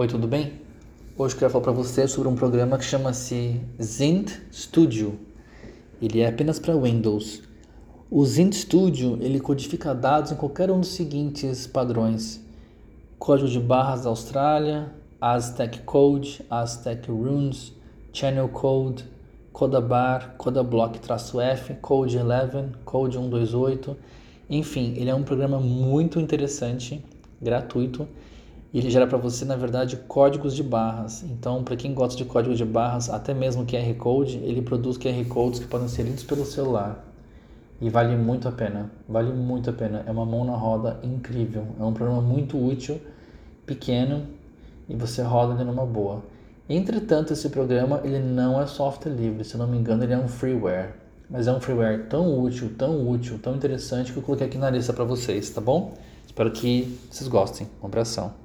Oi, tudo bem? Hoje eu quero falar para você sobre um programa que chama-se Zint Studio. Ele é apenas para Windows. O Zint Studio ele codifica dados em qualquer um dos seguintes padrões: código de barras da Austrália, Aztec Code, Aztec Runes, Channel Code, Codabar, Codablock-F, Code 11, Code 128. Enfim, ele é um programa muito interessante, gratuito e ele gera para você, na verdade, códigos de barras. Então, para quem gosta de código de barras, até mesmo QR Code, ele produz QR Codes que podem ser lidos pelo celular. E vale muito a pena, vale muito a pena. É uma mão na roda incrível. É um programa muito útil, pequeno, e você roda ele numa boa. Entretanto, esse programa ele não é software livre, se eu não me engano, ele é um freeware. Mas é um freeware tão útil, tão útil, tão interessante que eu coloquei aqui na lista para vocês, tá bom? Espero que vocês gostem. Um abração.